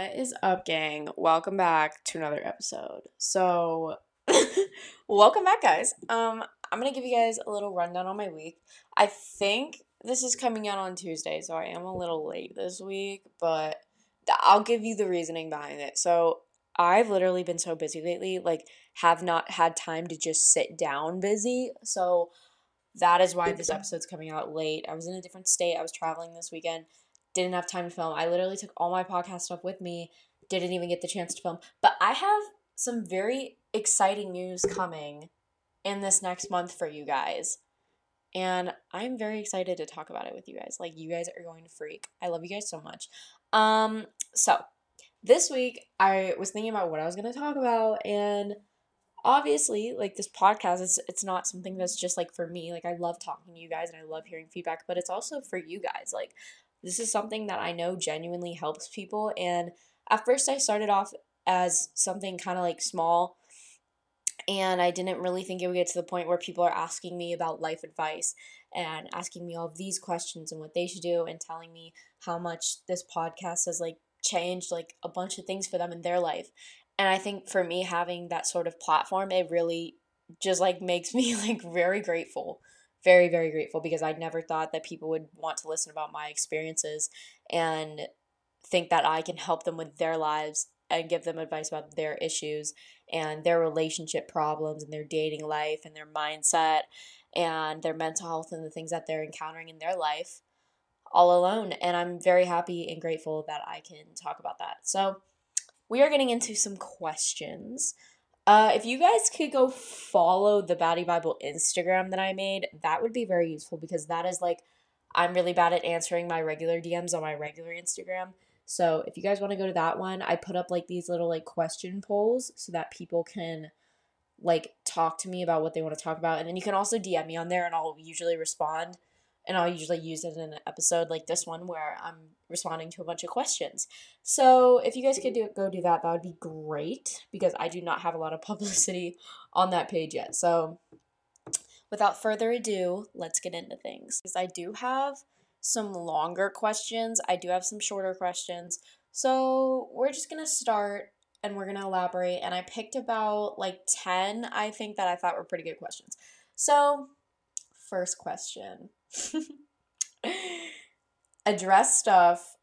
What is up, gang? Welcome back to another episode. So, welcome back, guys. Um, I'm gonna give you guys a little rundown on my week. I think this is coming out on Tuesday, so I am a little late this week, but I'll give you the reasoning behind it. So, I've literally been so busy lately, like, have not had time to just sit down busy. So, that is why this episode's coming out late. I was in a different state. I was traveling this weekend didn't have time to film. I literally took all my podcast stuff with me, didn't even get the chance to film. But I have some very exciting news coming in this next month for you guys. And I'm very excited to talk about it with you guys. Like you guys are going to freak. I love you guys so much. Um so this week I was thinking about what I was going to talk about and obviously like this podcast is it's not something that's just like for me like i love talking to you guys and i love hearing feedback but it's also for you guys like this is something that I know genuinely helps people. And at first, I started off as something kind of like small. And I didn't really think it would get to the point where people are asking me about life advice and asking me all of these questions and what they should do and telling me how much this podcast has like changed like a bunch of things for them in their life. And I think for me having that sort of platform, it really just like makes me like very grateful very very grateful because I never thought that people would want to listen about my experiences and think that I can help them with their lives and give them advice about their issues and their relationship problems and their dating life and their mindset and their mental health and the things that they're encountering in their life all alone and I'm very happy and grateful that I can talk about that. So, we are getting into some questions. Uh, if you guys could go follow the Baddie Bible Instagram that I made, that would be very useful because that is like, I'm really bad at answering my regular DMs on my regular Instagram. So if you guys want to go to that one, I put up like these little like question polls so that people can like talk to me about what they want to talk about. And then you can also DM me on there and I'll usually respond and I'll usually use it in an episode like this one where I'm responding to a bunch of questions. So if you guys could do go do that, that would be great because I do not have a lot of publicity on that page yet. So without further ado, let's get into things. Because I do have some longer questions. I do have some shorter questions. So we're just gonna start and we're gonna elaborate. And I picked about like 10, I think, that I thought were pretty good questions. So, first question address stuff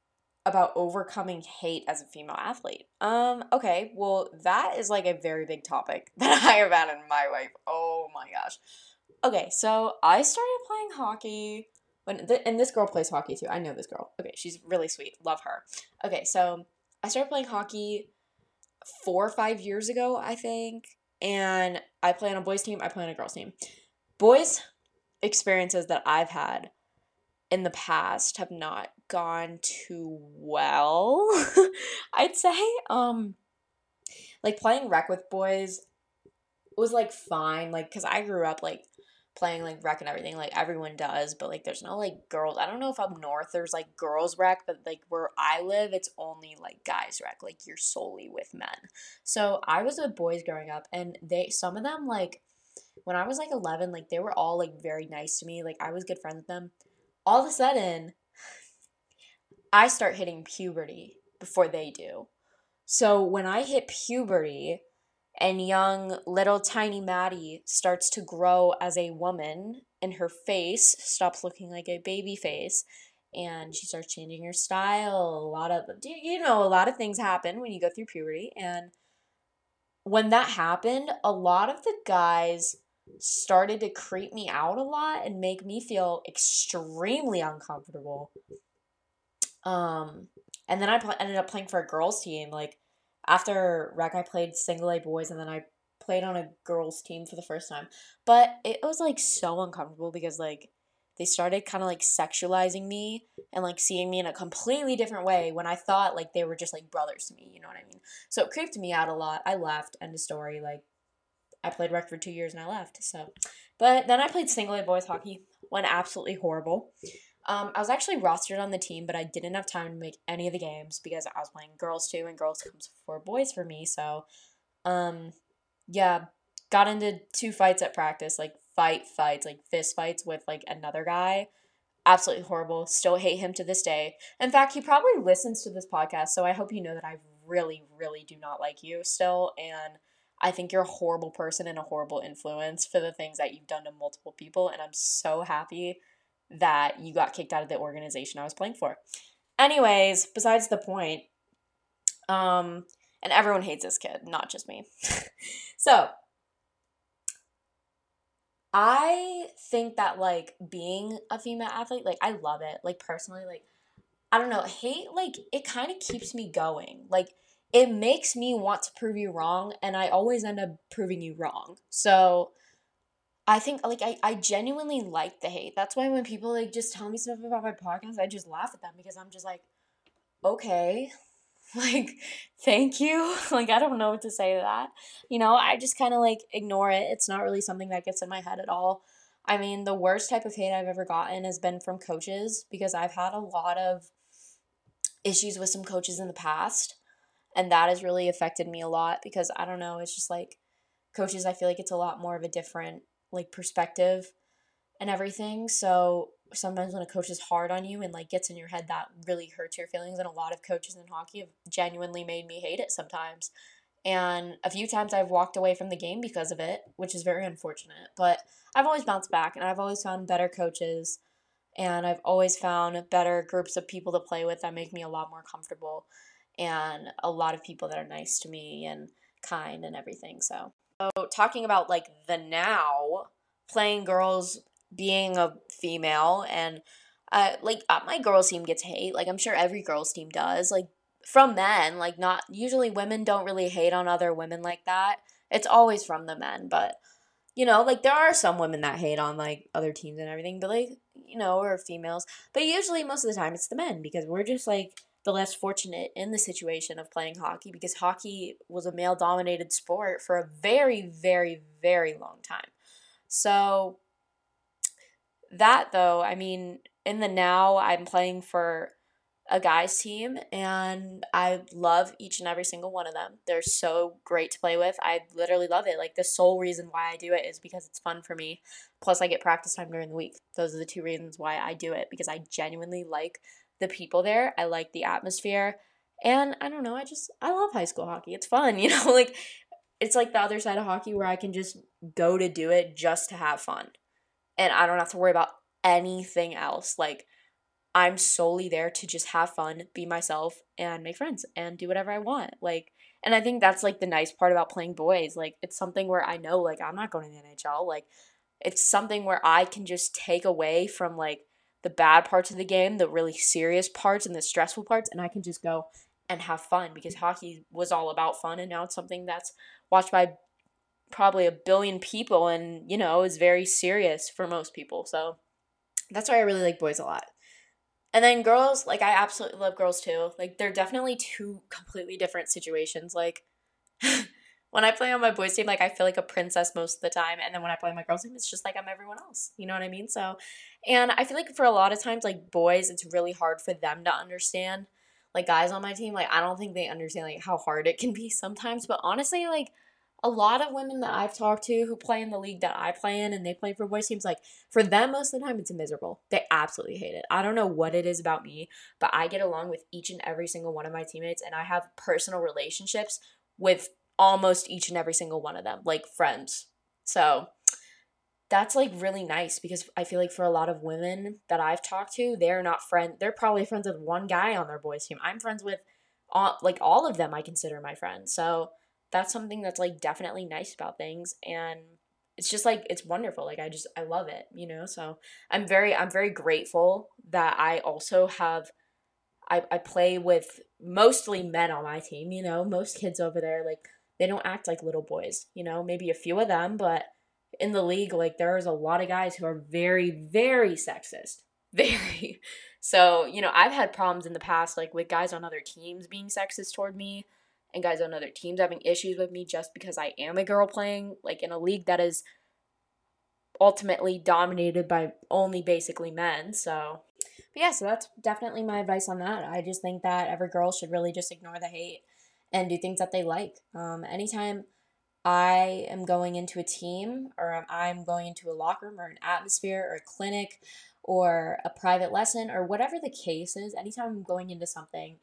about overcoming hate as a female athlete. Um, okay, well, that is like a very big topic that I have had in my life. Oh my gosh. Okay, so I started playing hockey when, th- and this girl plays hockey too. I know this girl. Okay, she's really sweet. Love her. Okay, so I started playing hockey four or five years ago, I think, and I play on a boys' team, I play on a girls' team. Boys, experiences that I've had in the past have not gone too well. I'd say um like playing rec with boys was like fine like cuz I grew up like playing like rec and everything like everyone does but like there's no like girls I don't know if up north there's like girls rec but like where I live it's only like guys rec like you're solely with men. So I was with boys growing up and they some of them like when I was like 11, like they were all like very nice to me. Like I was good friends with them. All of a sudden, I start hitting puberty before they do. So when I hit puberty and young little tiny Maddie starts to grow as a woman and her face stops looking like a baby face and she starts changing her style, a lot of you know, a lot of things happen when you go through puberty and when that happened, a lot of the guys started to creep me out a lot and make me feel extremely uncomfortable. Um, and then I pl- ended up playing for a girls' team. Like after rec, I played single A boys, and then I played on a girls' team for the first time. But it was like so uncomfortable because like they started kind of like sexualizing me and like seeing me in a completely different way when I thought like they were just like brothers to me. You know what I mean? So it creeped me out a lot. I left. End of story. Like I played rec for two years and I left. So, but then I played single A boys hockey. Went absolutely horrible. Um, I was actually rostered on the team, but I didn't have time to make any of the games because I was playing girls too, and girls comes before boys for me. So, um, yeah, got into two fights at practice, like fight fights, like fist fights with like another guy absolutely horrible. Still hate him to this day. In fact, he probably listens to this podcast, so I hope you know that I really, really do not like you still. And I think you're a horrible person and a horrible influence for the things that you've done to multiple people. And I'm so happy that you got kicked out of the organization I was playing for. Anyways, besides the point, um, and everyone hates this kid, not just me. so, I think that like being a female athlete, like I love it. Like personally, like I don't know, hate like it kind of keeps me going. Like it makes me want to prove you wrong and I always end up proving you wrong. So I think like I, I genuinely like the hate. That's why when people like just tell me stuff about my podcast, I just laugh at them because I'm just like, okay, like thank you. Like i don't know what to say to that. You know i just kind of like ignore it. It's not really something that gets in my head at all. I mean the worst type of hate i've ever gotten has been from coaches because i've had a lot of issues with some coaches in the past and that has really affected me a lot because i don't know it's just like coaches i feel like it's a lot more of a different like perspective and everything. So sometimes when a coach is hard on you and like gets in your head that really hurts your feelings and a lot of coaches in hockey have genuinely made me hate it sometimes. And a few times I've walked away from the game because of it which is very unfortunate but I've always bounced back and I've always found better coaches and I've always found better groups of people to play with that make me a lot more comfortable and a lot of people that are nice to me and kind and everything so. So talking about like the now playing girls being a female and uh, like uh, my girls team gets hate like i'm sure every girls team does like from men like not usually women don't really hate on other women like that it's always from the men but you know like there are some women that hate on like other teams and everything but like you know or females but usually most of the time it's the men because we're just like the less fortunate in the situation of playing hockey because hockey was a male dominated sport for a very very very long time. So that though, I mean, in the now, I'm playing for a guys team and I love each and every single one of them. They're so great to play with. I literally love it. Like the sole reason why I do it is because it's fun for me. Plus I get practice time during the week. Those are the two reasons why I do it because I genuinely like the people there. I like the atmosphere. And I don't know, I just I love high school hockey. It's fun, you know, like it's like the other side of hockey where I can just go to do it just to have fun and I don't have to worry about anything else. Like, I'm solely there to just have fun, be myself, and make friends and do whatever I want. Like, and I think that's like the nice part about playing boys. Like, it's something where I know, like, I'm not going to the NHL. Like, it's something where I can just take away from like the bad parts of the game, the really serious parts and the stressful parts, and I can just go and have fun because mm. hockey was all about fun, and now it's something that's watched by probably a billion people and you know is very serious for most people so. That's why i really like boys a lot. And then girls like i absolutely love girls too. Like they're definitely two completely different situations like when i play on my boys team like i feel like a princess most of the time and then when i play on my girls team it's just like i'm everyone else you know what i mean? So and i feel like for a lot of times like boys it's really hard for them to understand like guys on my team like i don't think they understand like how hard it can be sometimes but honestly like a lot of women that I've talked to who play in the league that I play in and they play for boys teams, like for them, most of the time it's miserable. They absolutely hate it. I don't know what it is about me, but I get along with each and every single one of my teammates and I have personal relationships with almost each and every single one of them, like friends. So that's like really nice because I feel like for a lot of women that I've talked to, they're not friend. They're probably friends with one guy on their boys team. I'm friends with all, like all of them. I consider my friends. So that's something that's like definitely nice about things and it's just like it's wonderful like i just i love it you know so i'm very i'm very grateful that i also have i, I play with mostly men on my team you know most kids over there like they don't act like little boys you know maybe a few of them but in the league like there's a lot of guys who are very very sexist very so you know i've had problems in the past like with guys on other teams being sexist toward me and guys on other teams having issues with me just because I am a girl playing like in a league that is ultimately dominated by only basically men. So, but yeah, so that's definitely my advice on that. I just think that every girl should really just ignore the hate and do things that they like. Um, anytime I am going into a team or I'm going into a locker room or an atmosphere or a clinic or a private lesson or whatever the case is, anytime I'm going into something,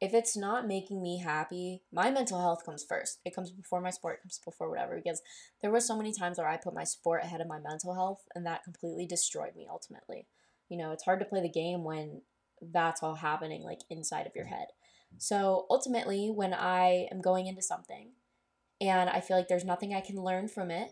if it's not making me happy, my mental health comes first. It comes before my sport, it comes before whatever. Because there were so many times where I put my sport ahead of my mental health, and that completely destroyed me ultimately. You know, it's hard to play the game when that's all happening like inside of your head. So ultimately, when I am going into something and I feel like there's nothing I can learn from it,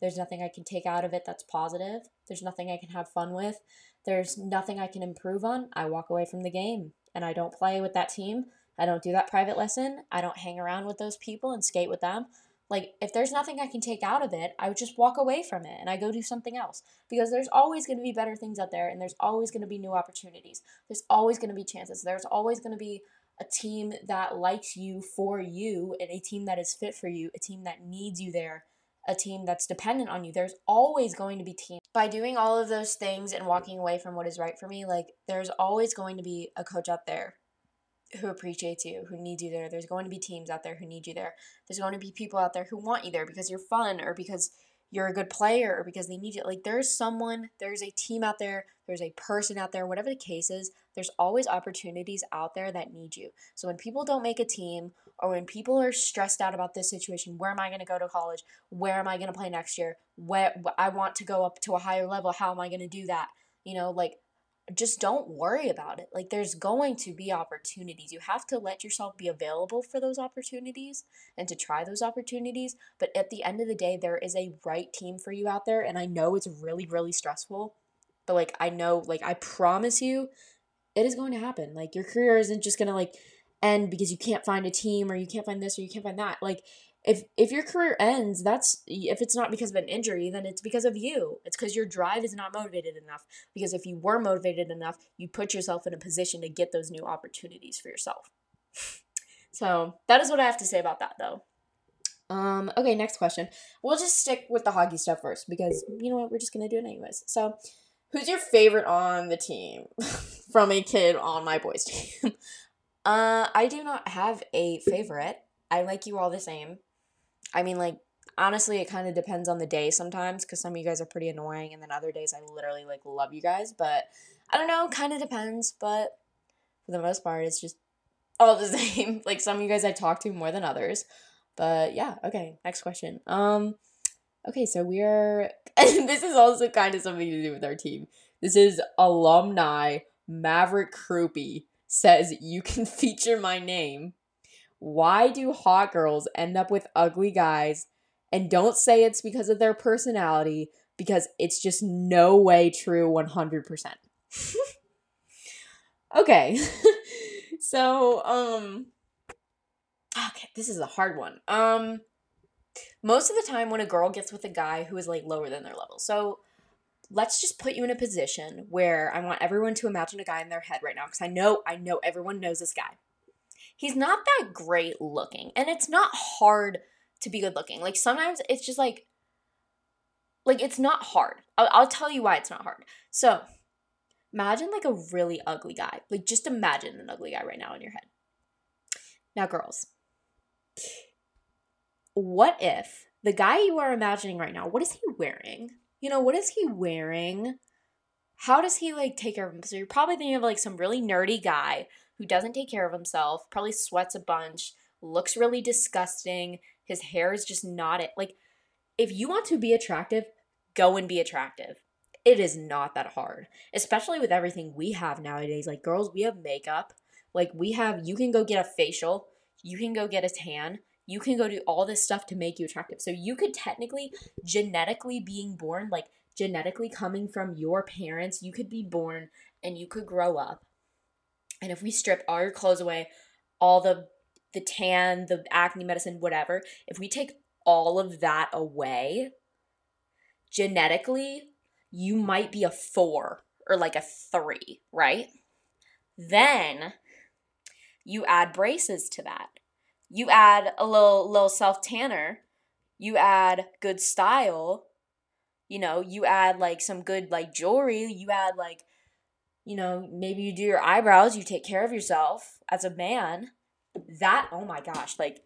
there's nothing I can take out of it that's positive, there's nothing I can have fun with, there's nothing I can improve on, I walk away from the game and I don't play with that team. I don't do that private lesson. I don't hang around with those people and skate with them. Like, if there's nothing I can take out of it, I would just walk away from it and I go do something else. Because there's always going to be better things out there and there's always going to be new opportunities. There's always going to be chances. There's always going to be a team that likes you for you and a team that is fit for you, a team that needs you there, a team that's dependent on you. There's always going to be teams. By doing all of those things and walking away from what is right for me, like there's always going to be a coach out there who appreciates you, who needs you there. There's going to be teams out there who need you there. There's going to be people out there who want you there because you're fun or because you're a good player because they need you. Like there's someone, there's a team out there, there's a person out there, whatever the case is, there's always opportunities out there that need you. So when people don't make a team or when people are stressed out about this situation, where am I going to go to college? Where am I going to play next year? Where I want to go up to a higher level, how am I going to do that? You know, like just don't worry about it. Like there's going to be opportunities. You have to let yourself be available for those opportunities and to try those opportunities. But at the end of the day, there is a right team for you out there. And I know it's really, really stressful. But like I know, like I promise you, it is going to happen. Like your career isn't just gonna like end because you can't find a team or you can't find this or you can't find that. Like if if your career ends that's if it's not because of an injury then it's because of you. It's because your drive is not motivated enough. Because if you were motivated enough you put yourself in a position to get those new opportunities for yourself. So that is what i have to say about that though. Um okay next question. We'll just stick with the hockey stuff first because you know what we're just gonna do it anyways. So who's your favorite on the team? From a kid on my boys team. Uh i do not have a favorite. I like you all the same. I mean, like, honestly, it kind of depends on the day sometimes because some of you guys are pretty annoying, and then other days I literally, like, love you guys. But I don't know, kind of depends. But for the most part, it's just all the same. like, some of you guys I talk to more than others. But yeah, okay, next question. Um, okay, so we're, and this is also kind of something to do with our team. This is alumni Maverick Croupy says you can feature my name why do hot girls end up with ugly guys? And don't say it's because of their personality, because it's just no way true 100%. okay. so, um okay, this is a hard one. Um most of the time when a girl gets with a guy who is like lower than their level. So, let's just put you in a position where I want everyone to imagine a guy in their head right now because I know I know everyone knows this guy he's not that great looking. And it's not hard to be good looking. Like sometimes it's just like like it's not hard. I'll, I'll tell you why it's not hard. So imagine like a really ugly guy. Like just imagine an ugly guy right now in your head. Now, girls, what if the guy you are imagining right now, what is he wearing? You know, what is he wearing? How does he like take care of him? So you're probably thinking of like some really nerdy guy who doesn't take care of himself, probably sweats a bunch, looks really disgusting, his hair is just not it. Like, if you want to be attractive, go and be attractive. It is not that hard, especially with everything we have nowadays. Like, girls, we have makeup. Like, we have, you can go get a facial, you can go get a tan, you can go do all this stuff to make you attractive. So, you could technically, genetically being born, like, genetically coming from your parents, you could be born and you could grow up and if we strip all your clothes away, all the the tan, the acne medicine, whatever, if we take all of that away, genetically, you might be a 4 or like a 3, right? Then you add braces to that. You add a little little self tanner. You add good style. You know, you add like some good like jewelry. You add like you know, maybe you do your eyebrows, you take care of yourself as a man, that, oh my gosh, like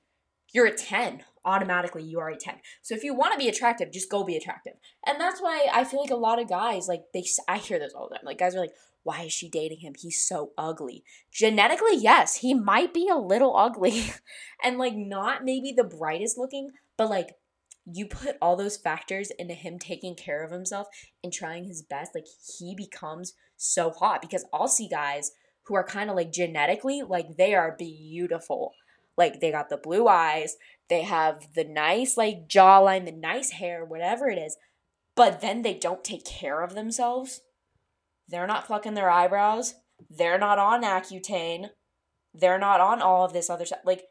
you're a 10 automatically you are a 10. So if you want to be attractive, just go be attractive. And that's why I feel like a lot of guys, like, they, I hear this all the time. Like, guys are like, why is she dating him? He's so ugly. Genetically, yes, he might be a little ugly and like not maybe the brightest looking, but like you put all those factors into him taking care of himself and trying his best, like he becomes so hot because I'll see guys who are kind of like genetically, like they are beautiful. Like they got the blue eyes, they have the nice like jawline, the nice hair, whatever it is, but then they don't take care of themselves. They're not plucking their eyebrows. They're not on Accutane. They're not on all of this other stuff. Like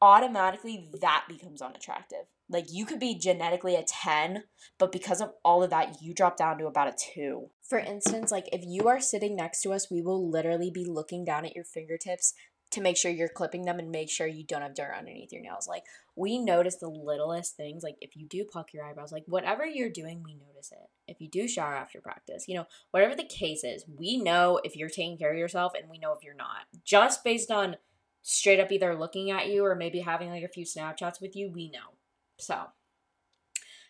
automatically that becomes unattractive. Like you could be genetically a 10, but because of all of that, you drop down to about a 2. For instance, like if you are sitting next to us, we will literally be looking down at your fingertips to make sure you're clipping them and make sure you don't have dirt underneath your nails. Like we notice the littlest things. Like if you do pluck your eyebrows, like whatever you're doing, we notice it. If you do shower after practice, you know, whatever the case is, we know if you're taking care of yourself and we know if you're not. Just based on straight up either looking at you or maybe having like a few Snapchats with you, we know. So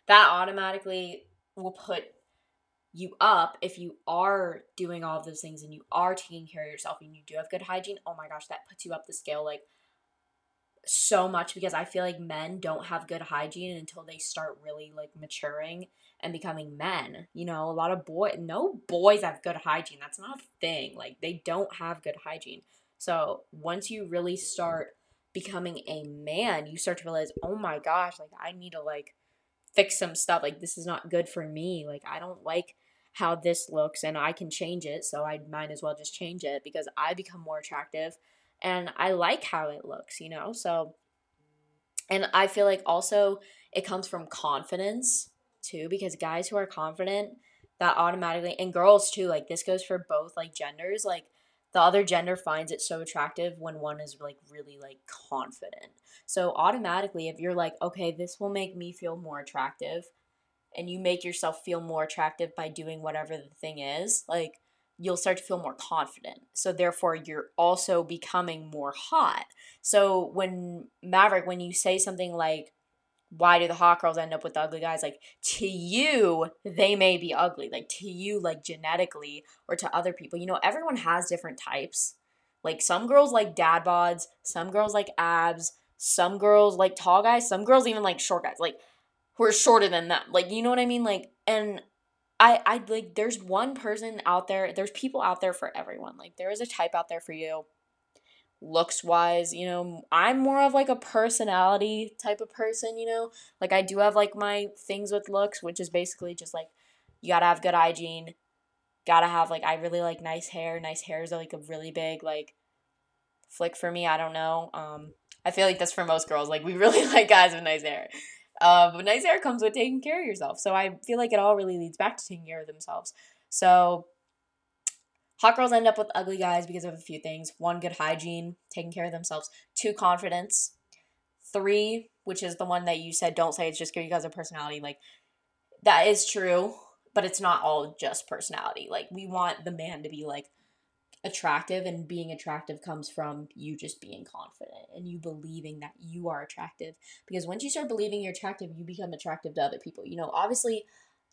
that automatically will put you up if you are doing all of those things and you are taking care of yourself and you do have good hygiene. Oh my gosh, that puts you up the scale like so much because I feel like men don't have good hygiene until they start really like maturing and becoming men. You know, a lot of boy no boys have good hygiene. That's not a thing. Like they don't have good hygiene. So, once you really start becoming a man, you start to realize, "Oh my gosh, like I need to like fix some stuff. Like this is not good for me. Like I don't like how this looks and I can change it, so I might as well just change it because I become more attractive and I like how it looks, you know? So and I feel like also it comes from confidence too because guys who are confident that automatically and girls too, like this goes for both like genders, like the other gender finds it so attractive when one is like really like confident. So automatically if you're like, okay, this will make me feel more attractive, and you make yourself feel more attractive by doing whatever the thing is, like you'll start to feel more confident. So therefore you're also becoming more hot. So when Maverick when you say something like why do the hot girls end up with ugly guys? Like to you, they may be ugly. Like to you, like genetically, or to other people. You know, everyone has different types. Like some girls like dad bods, some girls like abs, some girls like tall guys, some girls even like short guys. Like who are shorter than them. Like, you know what I mean? Like, and I, I like, there's one person out there, there's people out there for everyone. Like, there is a type out there for you, looks wise. You know, I'm more of like a personality type of person, you know? Like, I do have like my things with looks, which is basically just like, you gotta have good hygiene. Gotta have like, I really like nice hair. Nice hair is like a really big, like, flick for me. I don't know. Um, I feel like that's for most girls. Like, we really like guys with nice hair. Uh, but nice hair comes with taking care of yourself. So I feel like it all really leads back to taking care of themselves. So hot girls end up with ugly guys because of a few things. One, good hygiene, taking care of themselves. Two, confidence. Three, which is the one that you said, don't say it's just because of personality. Like, that is true, but it's not all just personality. Like, we want the man to be like, attractive and being attractive comes from you just being confident and you believing that you are attractive because once you start believing you're attractive you become attractive to other people you know obviously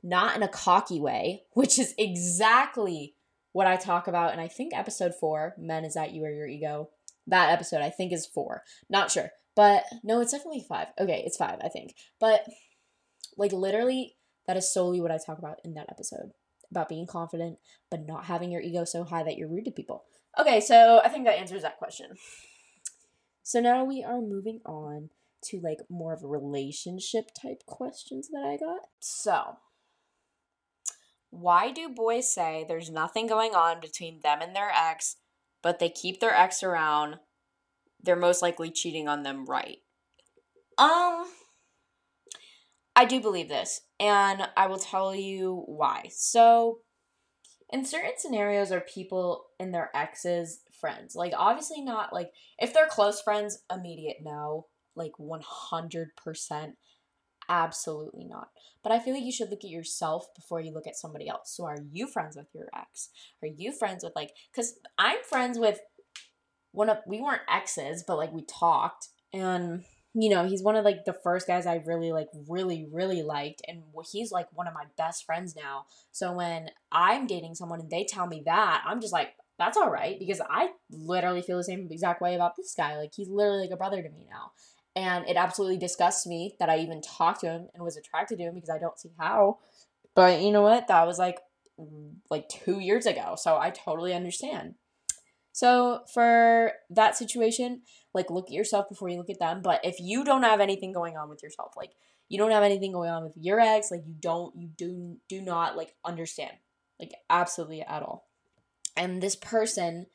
not in a cocky way which is exactly what i talk about and i think episode 4 men is that you or your ego that episode i think is 4 not sure but no it's definitely 5 okay it's 5 i think but like literally that is solely what i talk about in that episode about being confident, but not having your ego so high that you're rude to people. Okay, so I think that answers that question. So now we are moving on to like more of a relationship type questions that I got. So, why do boys say there's nothing going on between them and their ex, but they keep their ex around? They're most likely cheating on them, right? Um, I do believe this, and I will tell you why. So, in certain scenarios, are people and their exes friends? Like, obviously, not like if they're close friends, immediate no, like 100%. Absolutely not. But I feel like you should look at yourself before you look at somebody else. So, are you friends with your ex? Are you friends with, like, because I'm friends with one of, we weren't exes, but like we talked, and you know, he's one of like the first guys I really like really really liked and he's like one of my best friends now. So when I'm dating someone and they tell me that, I'm just like that's all right because I literally feel the same exact way about this guy. Like he's literally like a brother to me now. And it absolutely disgusts me that I even talked to him and was attracted to him because I don't see how. But you know what? That was like like 2 years ago. So I totally understand. So for that situation, like look at yourself before you look at them. But if you don't have anything going on with yourself, like you don't have anything going on with your ex, like you don't you do do not like understand. Like absolutely at all. And this person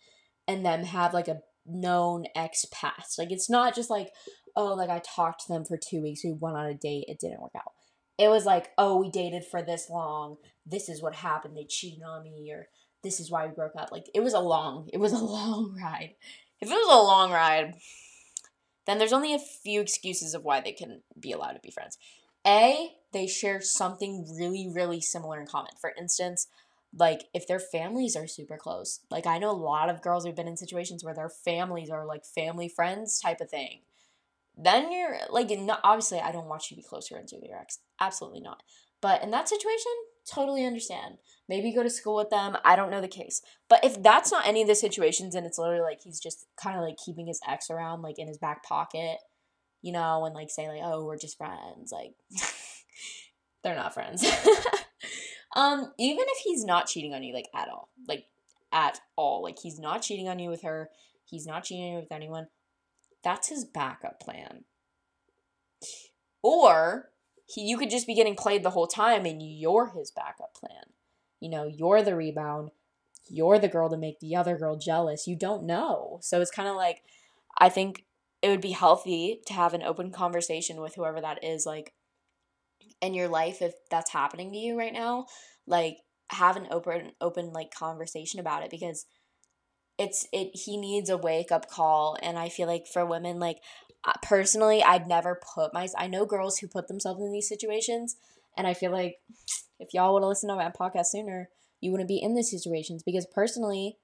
and them have like a known ex past. Like it's not just like, oh, like I talked to them for two weeks, we went on a date, it didn't work out. It was like, oh, we dated for this long, this is what happened, they cheated on me, or this is why we broke up. Like it was a long, it was a long ride. If it was a long ride, then there's only a few excuses of why they can be allowed to be friends. A, they share something really, really similar in common. For instance, like if their families are super close. Like I know a lot of girls who've been in situations where their families are like family friends type of thing. Then you're like, not, obviously, I don't want you to be close friends with your ex. Absolutely not. But in that situation, totally understand. Maybe go to school with them. I don't know the case. But if that's not any of the situations and it's literally like he's just kind of like keeping his ex around, like in his back pocket, you know, and like say, like, oh, we're just friends, like, they're not friends. Um, even if he's not cheating on you, like at all, like at all, like he's not cheating on you with her, he's not cheating with anyone. That's his backup plan. Or he, you could just be getting played the whole time, and you're his backup plan. You know, you're the rebound. You're the girl to make the other girl jealous. You don't know, so it's kind of like, I think it would be healthy to have an open conversation with whoever that is, like in your life if that's happening to you right now like have an open open like conversation about it because it's it he needs a wake up call and i feel like for women like uh, personally i'd never put my i know girls who put themselves in these situations and i feel like if y'all would have listened to my podcast sooner you wouldn't be in these situations because personally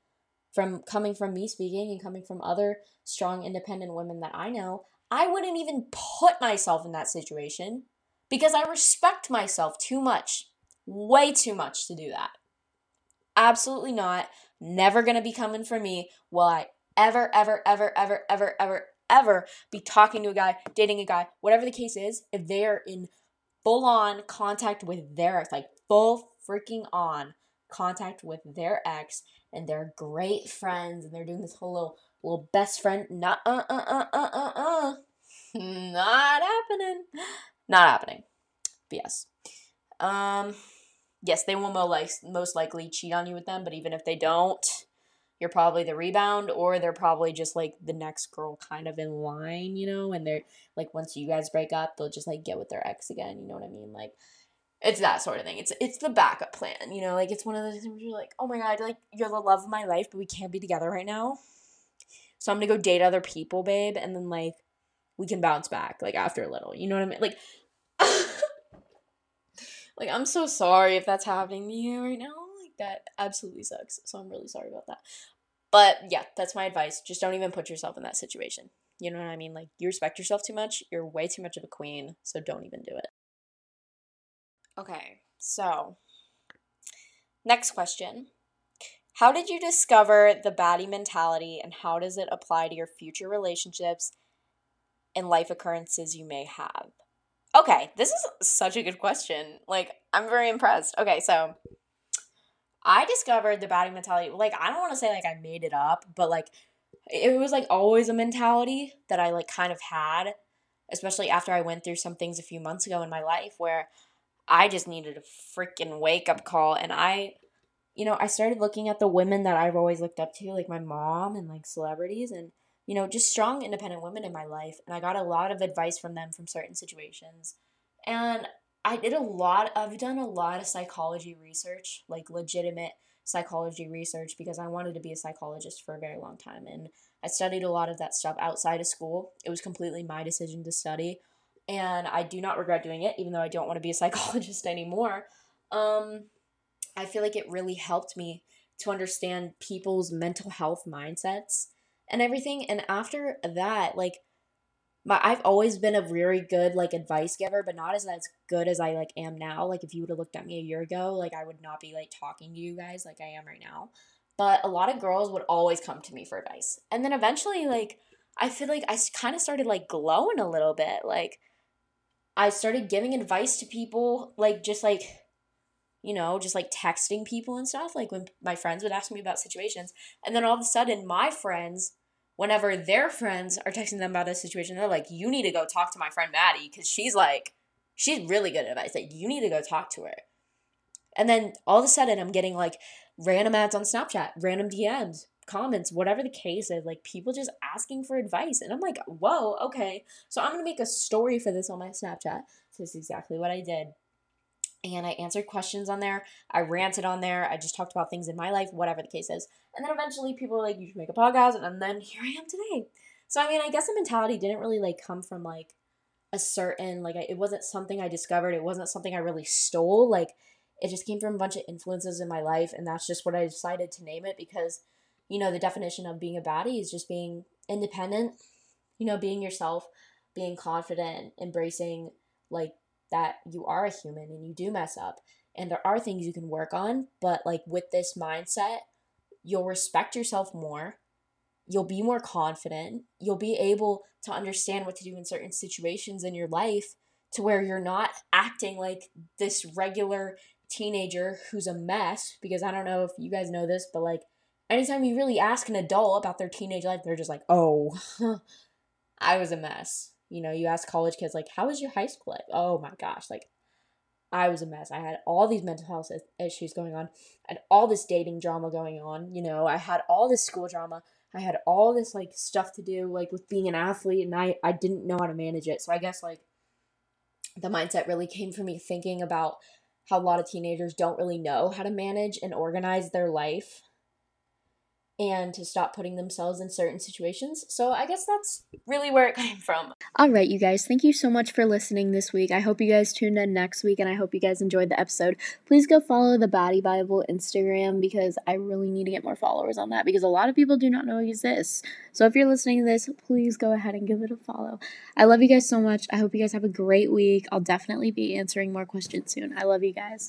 from coming from me speaking and coming from other strong independent women that i know i wouldn't even put myself in that situation because I respect myself too much, way too much to do that. Absolutely not. Never gonna be coming for me. Will I ever, ever, ever, ever, ever, ever, ever be talking to a guy, dating a guy, whatever the case is, if they are in full on contact with their ex, like full freaking on contact with their ex, and they're great friends, and they're doing this whole little little best friend, not uh uh uh uh uh uh, not happening. Not happening. Yes. Um, yes, they will most likely cheat on you with them, but even if they don't, you're probably the rebound, or they're probably just like the next girl kind of in line, you know, and they're like once you guys break up, they'll just like get with their ex again, you know what I mean? Like it's that sort of thing. It's it's the backup plan, you know, like it's one of those things where you're like, oh my god, like you're the love of my life, but we can't be together right now. So I'm gonna go date other people, babe, and then like we can bounce back like after a little. You know what I mean? Like like I'm so sorry if that's happening to you right now. Like that absolutely sucks. So I'm really sorry about that. But yeah, that's my advice. Just don't even put yourself in that situation. You know what I mean? Like you respect yourself too much. You're way too much of a queen, so don't even do it. Okay. So, next question. How did you discover the baddie mentality and how does it apply to your future relationships and life occurrences you may have? Okay, this is such a good question. Like, I'm very impressed. Okay, so I discovered the baddie mentality. Like, I don't want to say like I made it up, but like it was like always a mentality that I like kind of had, especially after I went through some things a few months ago in my life where I just needed a freaking wake up call. And I, you know, I started looking at the women that I've always looked up to, like my mom and like celebrities, and you know, just strong, independent women in my life. And I got a lot of advice from them from certain situations. And I did a lot, I've done a lot of psychology research, like legitimate psychology research, because I wanted to be a psychologist for a very long time. And I studied a lot of that stuff outside of school. It was completely my decision to study. And I do not regret doing it, even though I don't want to be a psychologist anymore. Um, I feel like it really helped me to understand people's mental health mindsets and everything. And after that, like, my I've always been a very good like advice giver, but not as as good as I like am now. Like if you would have looked at me a year ago, like I would not be like talking to you guys like I am right now. But a lot of girls would always come to me for advice. And then eventually like I feel like I kind of started like glowing a little bit. Like I started giving advice to people like just like you know, just like texting people and stuff like when my friends would ask me about situations and then all of a sudden my friends whenever their friends are texting them about a situation, they're like, you need to go talk to my friend Maddie because she's like, she's really good at advice. Like, you need to go talk to her. And then all of a sudden, I'm getting like random ads on Snapchat, random DMs, comments, whatever the case is, like people just asking for advice. And I'm like, whoa, okay. So I'm going to make a story for this on my Snapchat. So this is exactly what I did and I answered questions on there. I ranted on there. I just talked about things in my life, whatever the case is. And then eventually people were like, you should make a podcast. And then here I am today. So, I mean, I guess the mentality didn't really like come from like a certain, like, it wasn't something I discovered. It wasn't something I really stole. Like, it just came from a bunch of influences in my life. And that's just what I decided to name it because, you know, the definition of being a baddie is just being independent, you know, being yourself, being confident, embracing like that you are a human and you do mess up and there are things you can work on but like with this mindset you'll respect yourself more you'll be more confident you'll be able to understand what to do in certain situations in your life to where you're not acting like this regular teenager who's a mess because i don't know if you guys know this but like anytime you really ask an adult about their teenage life they're just like oh i was a mess you know, you ask college kids, like, how was your high school life? Oh my gosh, like, I was a mess. I had all these mental health issues going on, and all this dating drama going on. You know, I had all this school drama. I had all this like stuff to do, like with being an athlete, and I I didn't know how to manage it. So I guess like the mindset really came from me thinking about how a lot of teenagers don't really know how to manage and organize their life and to stop putting themselves in certain situations. So I guess that's really where it came from. All right, you guys, thank you so much for listening this week. I hope you guys tuned in next week and I hope you guys enjoyed the episode. Please go follow the Baddie Bible Instagram because I really need to get more followers on that because a lot of people do not know it exists. So if you're listening to this, please go ahead and give it a follow. I love you guys so much. I hope you guys have a great week. I'll definitely be answering more questions soon. I love you guys.